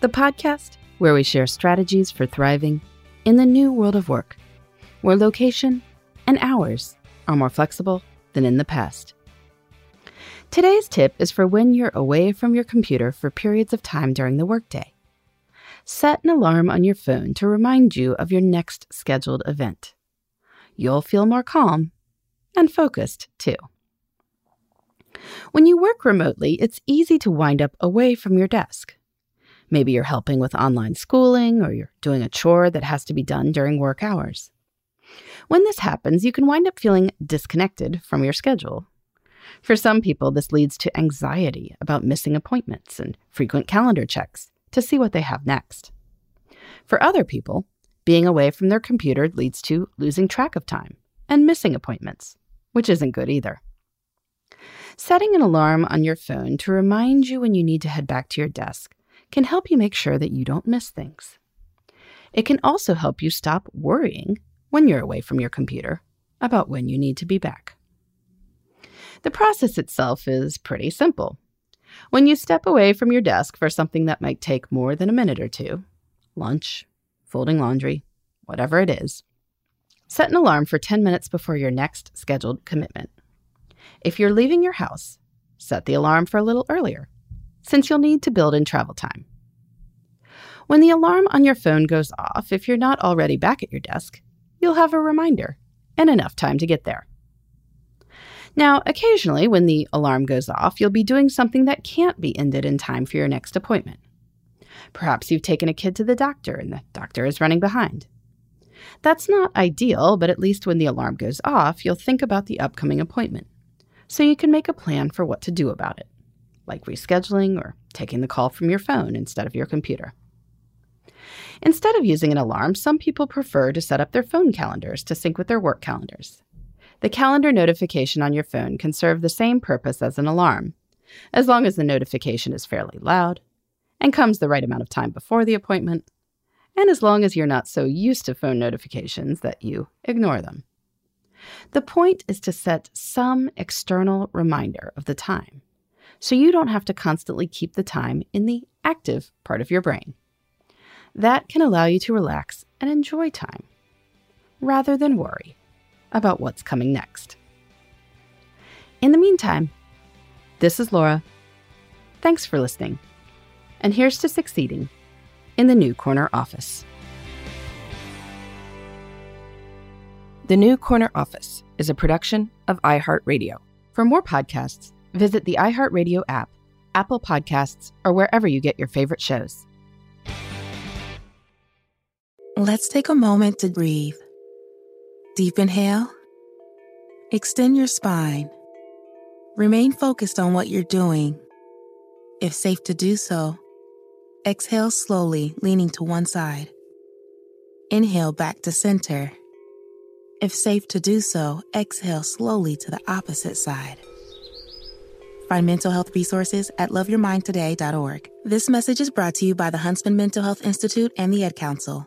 the podcast where we share strategies for thriving in the new world of work, where location and hours are more flexible than in the past. Today's tip is for when you're away from your computer for periods of time during the workday. Set an alarm on your phone to remind you of your next scheduled event. You'll feel more calm and focused too. When you work remotely, it's easy to wind up away from your desk. Maybe you're helping with online schooling or you're doing a chore that has to be done during work hours. When this happens, you can wind up feeling disconnected from your schedule. For some people, this leads to anxiety about missing appointments and frequent calendar checks to see what they have next. For other people, being away from their computer leads to losing track of time and missing appointments, which isn't good either. Setting an alarm on your phone to remind you when you need to head back to your desk can help you make sure that you don't miss things. It can also help you stop worrying when you're away from your computer about when you need to be back. The process itself is pretty simple. When you step away from your desk for something that might take more than a minute or two lunch, folding laundry, whatever it is set an alarm for 10 minutes before your next scheduled commitment. If you're leaving your house, set the alarm for a little earlier, since you'll need to build in travel time. When the alarm on your phone goes off, if you're not already back at your desk, you'll have a reminder and enough time to get there. Now, occasionally, when the alarm goes off, you'll be doing something that can't be ended in time for your next appointment. Perhaps you've taken a kid to the doctor and the doctor is running behind. That's not ideal, but at least when the alarm goes off, you'll think about the upcoming appointment. So you can make a plan for what to do about it, like rescheduling or taking the call from your phone instead of your computer. Instead of using an alarm, some people prefer to set up their phone calendars to sync with their work calendars. The calendar notification on your phone can serve the same purpose as an alarm, as long as the notification is fairly loud and comes the right amount of time before the appointment and as long as you're not so used to phone notifications that you ignore them. The point is to set some external reminder of the time, so you don't have to constantly keep the time in the active part of your brain. That can allow you to relax and enjoy time, rather than worry about what's coming next. In the meantime, this is Laura. Thanks for listening. And here's to succeeding in the New Corner office. The New Corner Office is a production of iHeartRadio. For more podcasts, visit the iHeartRadio app, Apple Podcasts, or wherever you get your favorite shows. Let's take a moment to breathe. Deep inhale, extend your spine. Remain focused on what you're doing. If safe to do so, Exhale slowly, leaning to one side. Inhale back to center. If safe to do so, exhale slowly to the opposite side. Find mental health resources at loveyourmindtoday.org. This message is brought to you by the Huntsman Mental Health Institute and the Ad Council.